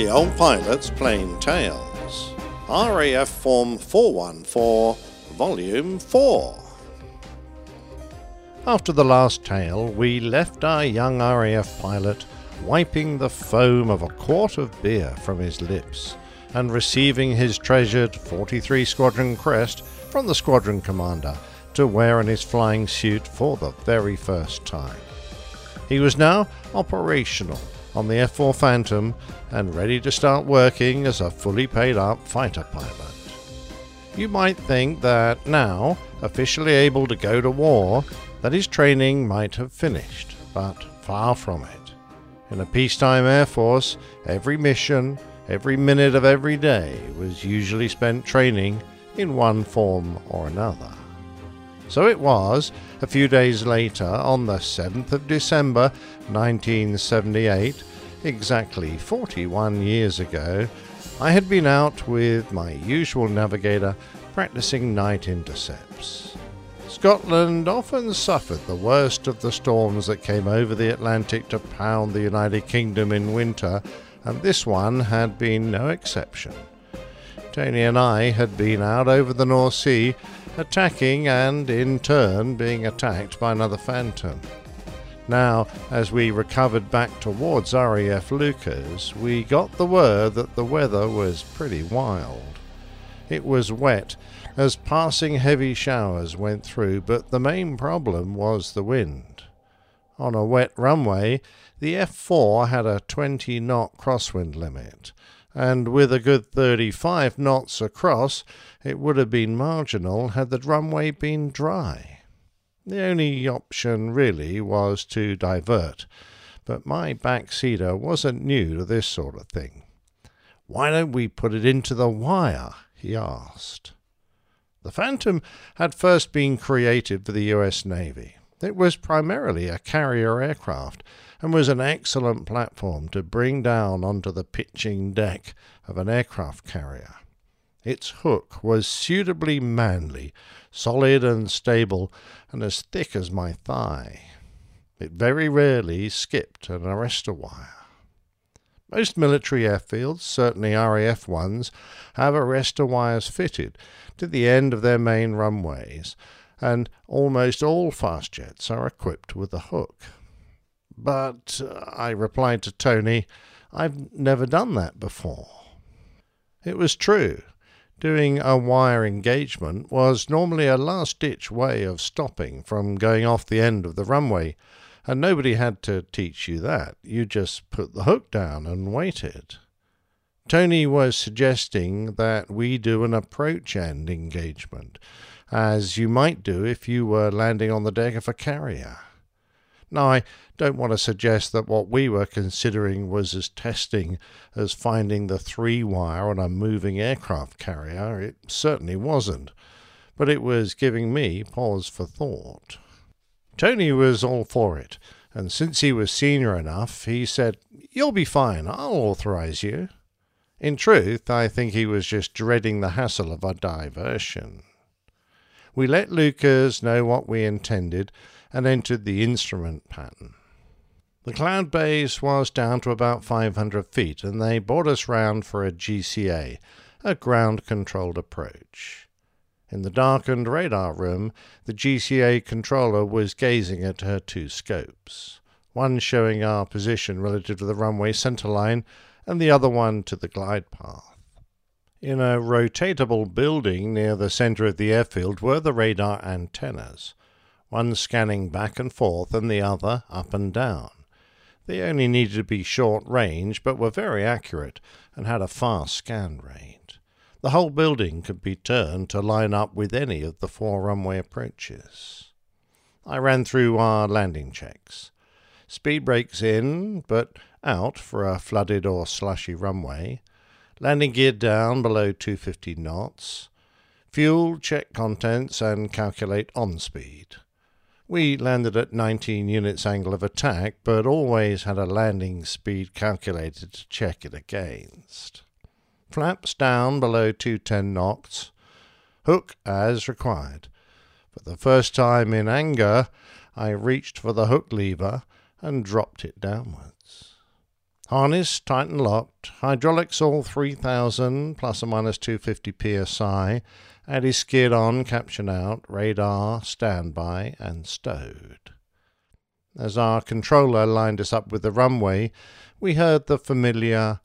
The Old Pilot's Plain Tales. RAF Form 414, Volume 4. After the last tale, we left our young RAF pilot wiping the foam of a quart of beer from his lips and receiving his treasured 43 Squadron crest from the squadron commander to wear in his flying suit for the very first time. He was now operational on the F 4 Phantom and ready to start working as a fully paid up fighter pilot. You might think that now, officially able to go to war, that his training might have finished, but far from it. In a peacetime Air Force, every mission, every minute of every day was usually spent training in one form or another. So it was, a few days later, on the 7th of December 1978, exactly 41 years ago, I had been out with my usual navigator practicing night intercepts. Scotland often suffered the worst of the storms that came over the Atlantic to pound the United Kingdom in winter, and this one had been no exception. Tony and I had been out over the North Sea attacking and, in turn, being attacked by another Phantom. Now, as we recovered back towards RAF Leuchars, we got the word that the weather was pretty wild. It was wet, as passing heavy showers went through, but the main problem was the wind. On a wet runway, the F4 had a 20 knot crosswind limit, and with a good 35 knots across, it would have been marginal had the runway been dry. The only option really was to divert, but my backseater wasn't new to this sort of thing. Why don't we put it into the wire? he asked. The Phantom had first been created for the US Navy. It was primarily a carrier aircraft and was an excellent platform to bring down onto the pitching deck of an aircraft carrier. Its hook was suitably manly, solid and stable, and as thick as my thigh. It very rarely skipped an arrestor wire. Most military airfields, certainly RAF ones, have arrestor wires fitted to the end of their main runways, and almost all fast jets are equipped with a hook. But, uh, I replied to Tony, I've never done that before. It was true. Doing a wire engagement was normally a last ditch way of stopping from going off the end of the runway, and nobody had to teach you that. You just put the hook down and waited. Tony was suggesting that we do an approach end engagement, as you might do if you were landing on the deck of a carrier. Now, I don't want to suggest that what we were considering was as testing as finding the three wire on a moving aircraft carrier. It certainly wasn't, but it was giving me pause for thought. Tony was all for it, and since he was senior enough, he said, You'll be fine, I'll authorize you. In truth, I think he was just dreading the hassle of a diversion. We let Leuchars know what we intended and entered the instrument pattern. The cloud base was down to about 500 feet, and they brought us round for a GCA, a ground controlled approach. In the darkened radar room, the GCA controller was gazing at her two scopes, one showing our position relative to the runway centerline, and the other one to the glide path. In a rotatable building near the center of the airfield were the radar antennas, one scanning back and forth and the other up and down. They only needed to be short range, but were very accurate and had a fast scan rate. The whole building could be turned to line up with any of the four runway approaches. I ran through our landing checks. Speed brakes in, but out for a flooded or slushy runway. Landing gear down below 250 knots. Fuel, check contents, and calculate on speed. We landed at 19 units angle of attack, but always had a landing speed calculated to check it against. Flaps down below 210 knots. Hook as required. For the first time in anger, I reached for the hook lever and dropped it downwards. Harness tight and locked, hydraulics all 3000 plus or minus 250 psi, anti-skid on, caption out, radar, standby, and stowed. As our controller lined us up with the runway, we heard the familiar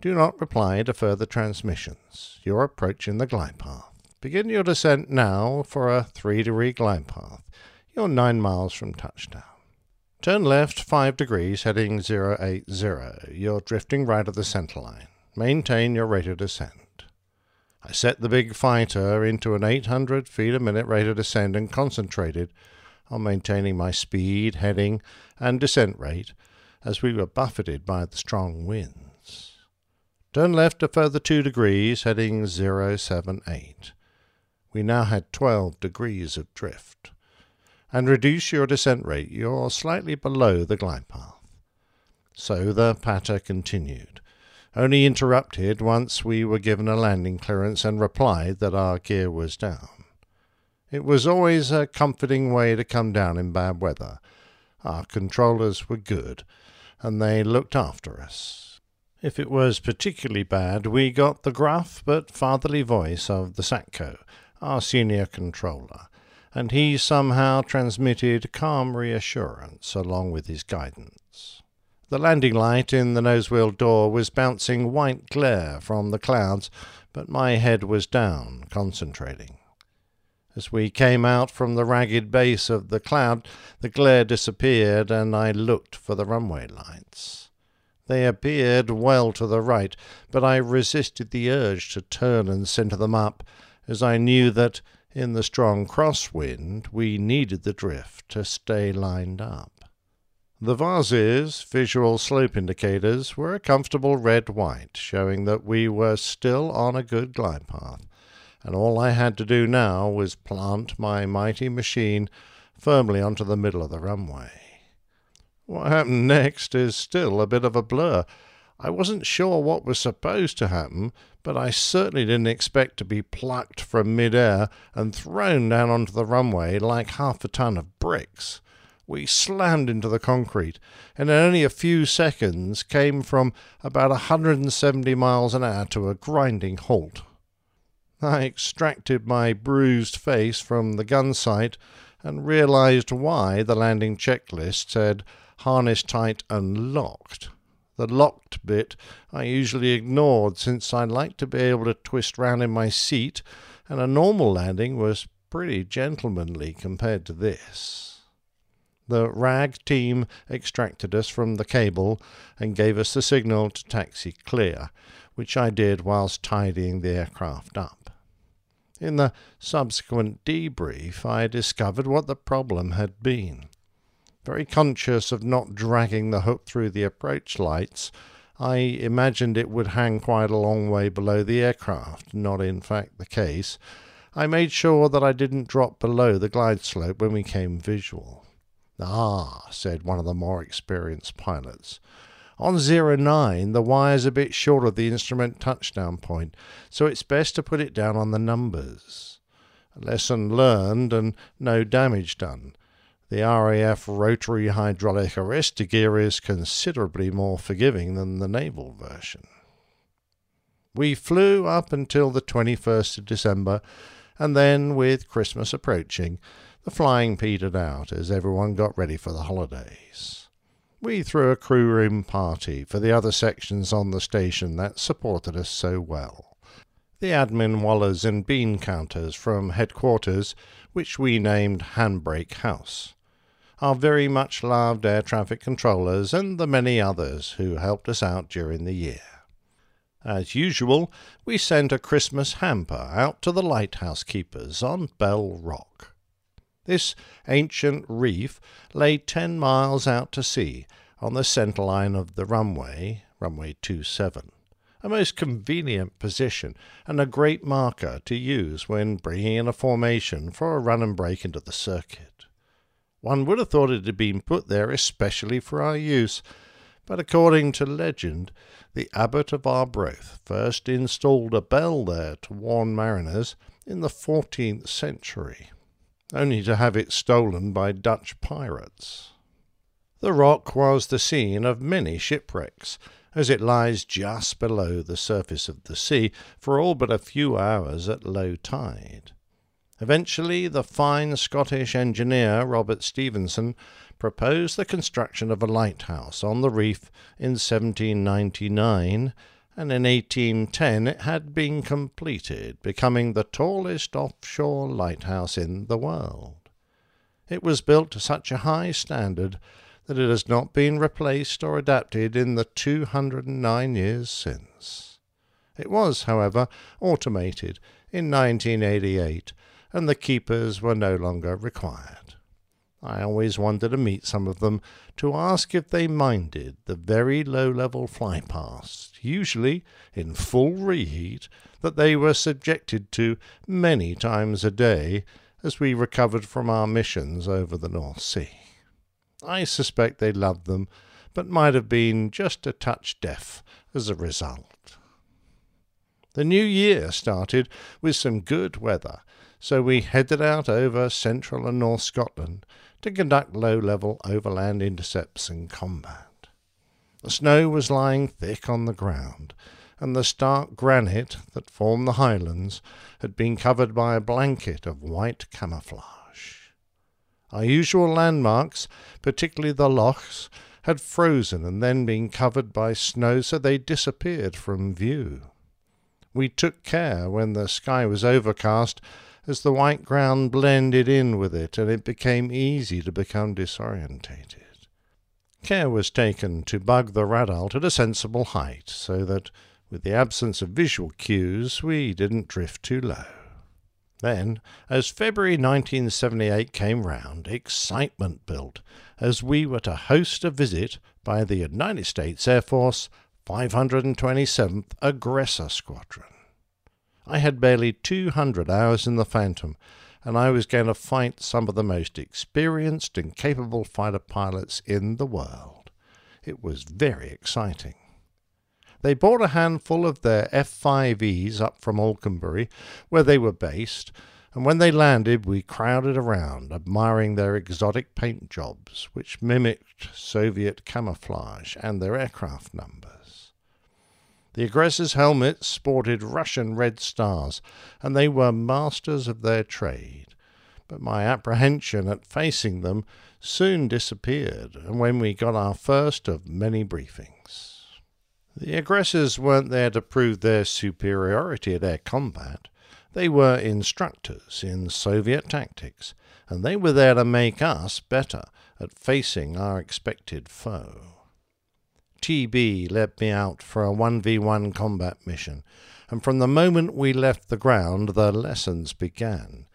Do not reply to further transmissions. You're approaching the glide path. Begin your descent now for a three degree glide path. You're nine miles from touchdown. Turn left 5 degrees, heading 080. You're drifting right of the centerline. Maintain your rate of descent. I set the big fighter into an 800 feet a minute rate of descent and concentrated on maintaining my speed, heading, and descent rate as we were buffeted by the strong winds. Turn left a further 2 degrees, heading 078. We now had 12 degrees of drift and reduce your descent rate, you're slightly below the glide path. So the patter continued, only interrupted once we were given a landing clearance and replied that our gear was down. It was always a comforting way to come down in bad weather. Our controllers were good, and they looked after us. If it was particularly bad, we got the gruff but fatherly voice of the SATCO, our senior controller, and he somehow transmitted calm reassurance along with his guidance. The landing light in the nosewheel door was bouncing white glare from the clouds, but my head was down, concentrating. As we came out from the ragged base of the cloud, the glare disappeared, and I looked for the runway lights. They appeared well to the right, but I resisted the urge to turn and center them up, as I knew that in the strong crosswind, we needed the drift to stay lined up. The VASIs visual slope indicators were a comfortable red white, showing that we were still on a good glide path, and all I had to do now was plant my mighty machine firmly onto the middle of the runway. What happened next is still a bit of a blur. I wasn't sure what was supposed to happen, but I certainly didn't expect to be plucked from midair and thrown down onto the runway like half a ton of bricks. We slammed into the concrete, and in only a few seconds came from about a 170 miles an hour to a grinding halt. I extracted my bruised face from the gun sight and realized why the landing checklist said harness tight and locked. The locked bit I usually ignored since I liked to be able to twist round in my seat, and a normal landing was pretty gentlemanly compared to this. The RAG team extracted us from the cable and gave us the signal to taxi clear, which I did whilst tidying the aircraft up. In the subsequent debrief, I discovered what the problem had been. Very conscious of not dragging the hook through the approach lights, I imagined it would hang quite a long way below the aircraft, not in fact the case. I made sure that I didn't drop below the glide slope when we came visual. Ah, said one of the more experienced pilots. On zero nine, the wire's a bit short of the instrument touchdown point, so it's best to put it down on the numbers. lesson learned and no damage done. The RAF rotary hydraulic arrestor gear is considerably more forgiving than the naval version. We flew up until the 21st of December, and then, with Christmas approaching, the flying petered out as everyone got ready for the holidays. We threw a crew room party for the other sections on the station that supported us so well. The admin wallers and bean counters from headquarters, which we named Handbrake House our very much loved air traffic controllers, and the many others who helped us out during the year. As usual, we sent a Christmas hamper out to the lighthouse keepers on Bell Rock. This ancient reef lay ten miles out to sea on the centerline of the runway, runway 27, a most convenient position and a great marker to use when bringing in a formation for a run and break into the circuit. One would have thought it had been put there especially for our use, but according to legend, the abbot of Arbroath first installed a bell there to warn mariners in the fourteenth century, only to have it stolen by Dutch pirates. The rock was the scene of many shipwrecks, as it lies just below the surface of the sea for all but a few hours at low tide. Eventually, the fine Scottish engineer Robert Stevenson proposed the construction of a lighthouse on the reef in 1799, and in 1810 it had been completed, becoming the tallest offshore lighthouse in the world. It was built to such a high standard that it has not been replaced or adapted in the 209 years since. It was, however, automated in 1988, and the keepers were no longer required. I always wanted to meet some of them to ask if they minded the very low level fly past, usually in full reheat, that they were subjected to many times a day as we recovered from our missions over the North Sea. I suspect they loved them, but might have been just a touch deaf as a result. The new year started with some good weather, so we headed out over central and north Scotland to conduct low level overland intercepts and combat. The snow was lying thick on the ground, and the stark granite that formed the highlands had been covered by a blanket of white camouflage. Our usual landmarks, particularly the lochs, had frozen and then been covered by snow so they disappeared from view. We took care when the sky was overcast as the white ground blended in with it and it became easy to become disorientated. Care was taken to bug the radalt at a sensible height so that, with the absence of visual cues, we didn't drift too low. Then, as February 1978 came round, excitement built as we were to host a visit by the United States Air Force 527th Aggressor Squadron. I had barely 200 hours in the Phantom, and I was going to fight some of the most experienced and capable fighter pilots in the world. It was very exciting. They brought a handful of their F-5Es up from Alconbury, where they were based, and when they landed we crowded around, admiring their exotic paint jobs, which mimicked Soviet camouflage and their aircraft numbers. The aggressors' helmets sported Russian red stars, and they were masters of their trade. But my apprehension at facing them soon disappeared, and when we got our first of many briefings. The aggressors weren't there to prove their superiority at air combat. They were instructors in Soviet tactics, and they were there to make us better at facing our expected foe. TB led me out for a 1v1 combat mission, and from the moment we left the ground, the lessons began.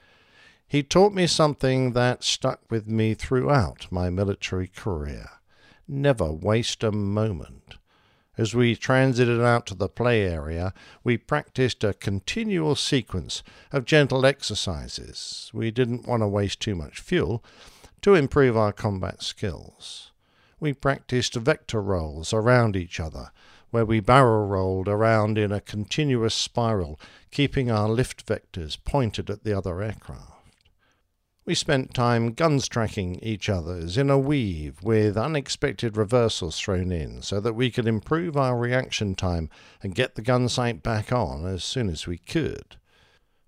He taught me something that stuck with me throughout my military career never waste a moment. As we transited out to the play area, we practiced a continual sequence of gentle exercises. We didn't want to waste too much fuel to improve our combat skills. We practiced vector rolls around each other, where we barrel rolled around in a continuous spiral, keeping our lift vectors pointed at the other aircraft. We spent time guns tracking each other's in a weave with unexpected reversals thrown in so that we could improve our reaction time and get the gun sight back on as soon as we could.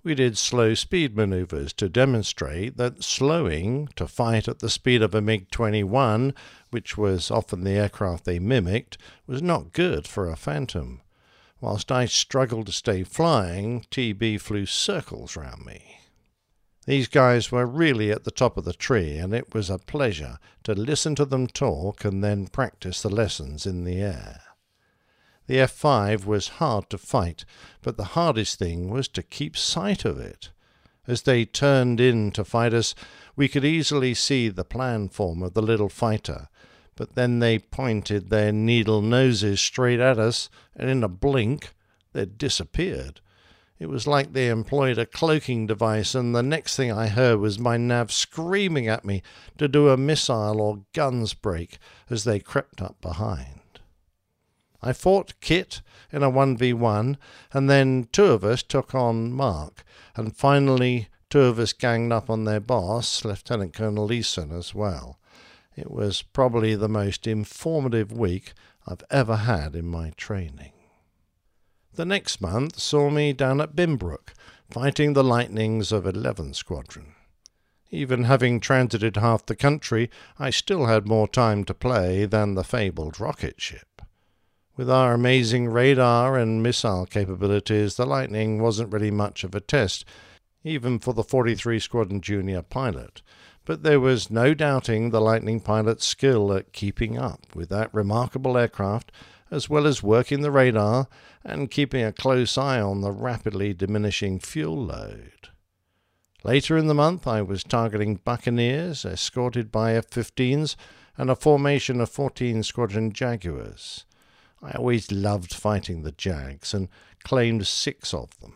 We did slow speed maneuvers to demonstrate that slowing to fight at the speed of a MiG 21, which was often the aircraft they mimicked, was not good for a Phantom. Whilst I struggled to stay flying, TB flew circles round me. These guys were really at the top of the tree, and it was a pleasure to listen to them talk and then practice the lessons in the air. The F5 was hard to fight, but the hardest thing was to keep sight of it. As they turned in to fight us, we could easily see the plan form of the little fighter, but then they pointed their needle noses straight at us, and in a blink they'd disappeared. It was like they employed a cloaking device, and the next thing I heard was my nav screaming at me to do a missile or guns break as they crept up behind. I fought Kit in a 1v1, and then two of us took on Mark, and finally two of us ganged up on their boss, Lieutenant Colonel Leeson, as well. It was probably the most informative week I've ever had in my training. The next month saw me down at Binbrook, fighting the Lightnings of 11 Squadron. Even having transited half the country, I still had more time to play than the fabled rocket ship. With our amazing radar and missile capabilities, the Lightning wasn't really much of a test, even for the 43 Squadron Junior pilot, but there was no doubting the Lightning pilot's skill at keeping up with that remarkable aircraft, as well as working the radar and keeping a close eye on the rapidly diminishing fuel load. Later in the month, I was targeting Buccaneers, escorted by F 15s and a formation of 14 Squadron Jaguars. I always loved fighting the Jags and claimed six of them.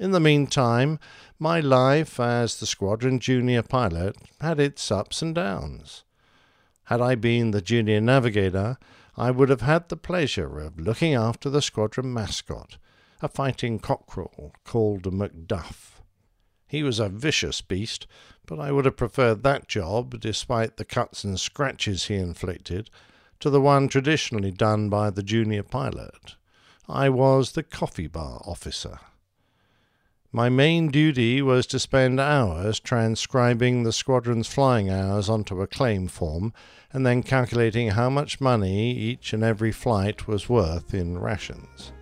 In the meantime, my life as the squadron junior pilot had its ups and downs. Had I been the junior navigator, I would have had the pleasure of looking after the squadron mascot, a fighting cockerel called Macduff. He was a vicious beast, but I would have preferred that job, despite the cuts and scratches he inflicted, to the one traditionally done by the junior pilot. I was the coffee bar officer. My main duty was to spend hours transcribing the squadron's flying hours onto a claim form and then calculating how much money each and every flight was worth in rations.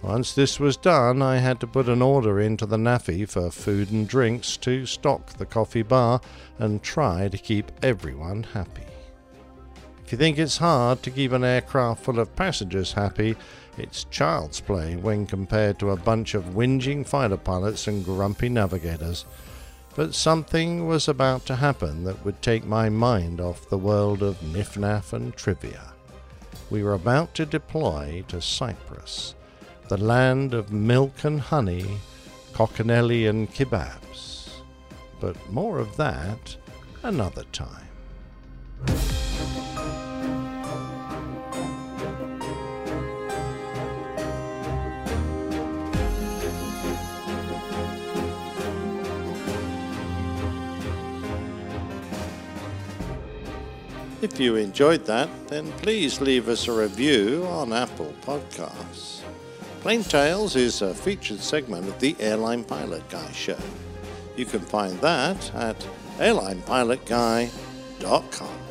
Once this was done, I had to put an order into the NAAFI for food and drinks to stock the coffee bar and try to keep everyone happy. If you think it's hard to keep an aircraft full of passengers happy, it's child's play when compared to a bunch of whinging fighter pilots and grumpy navigators. But something was about to happen that would take my mind off the world of niff-naff and trivia. We were about to deploy to Cyprus, the land of milk and honey, coconelli and kebabs. But more of that another time. If you enjoyed that, then please leave us a review on Apple Podcasts. Plain Tales is a featured segment of the Airline Pilot Guy show. You can find that at airlinepilotguy.com.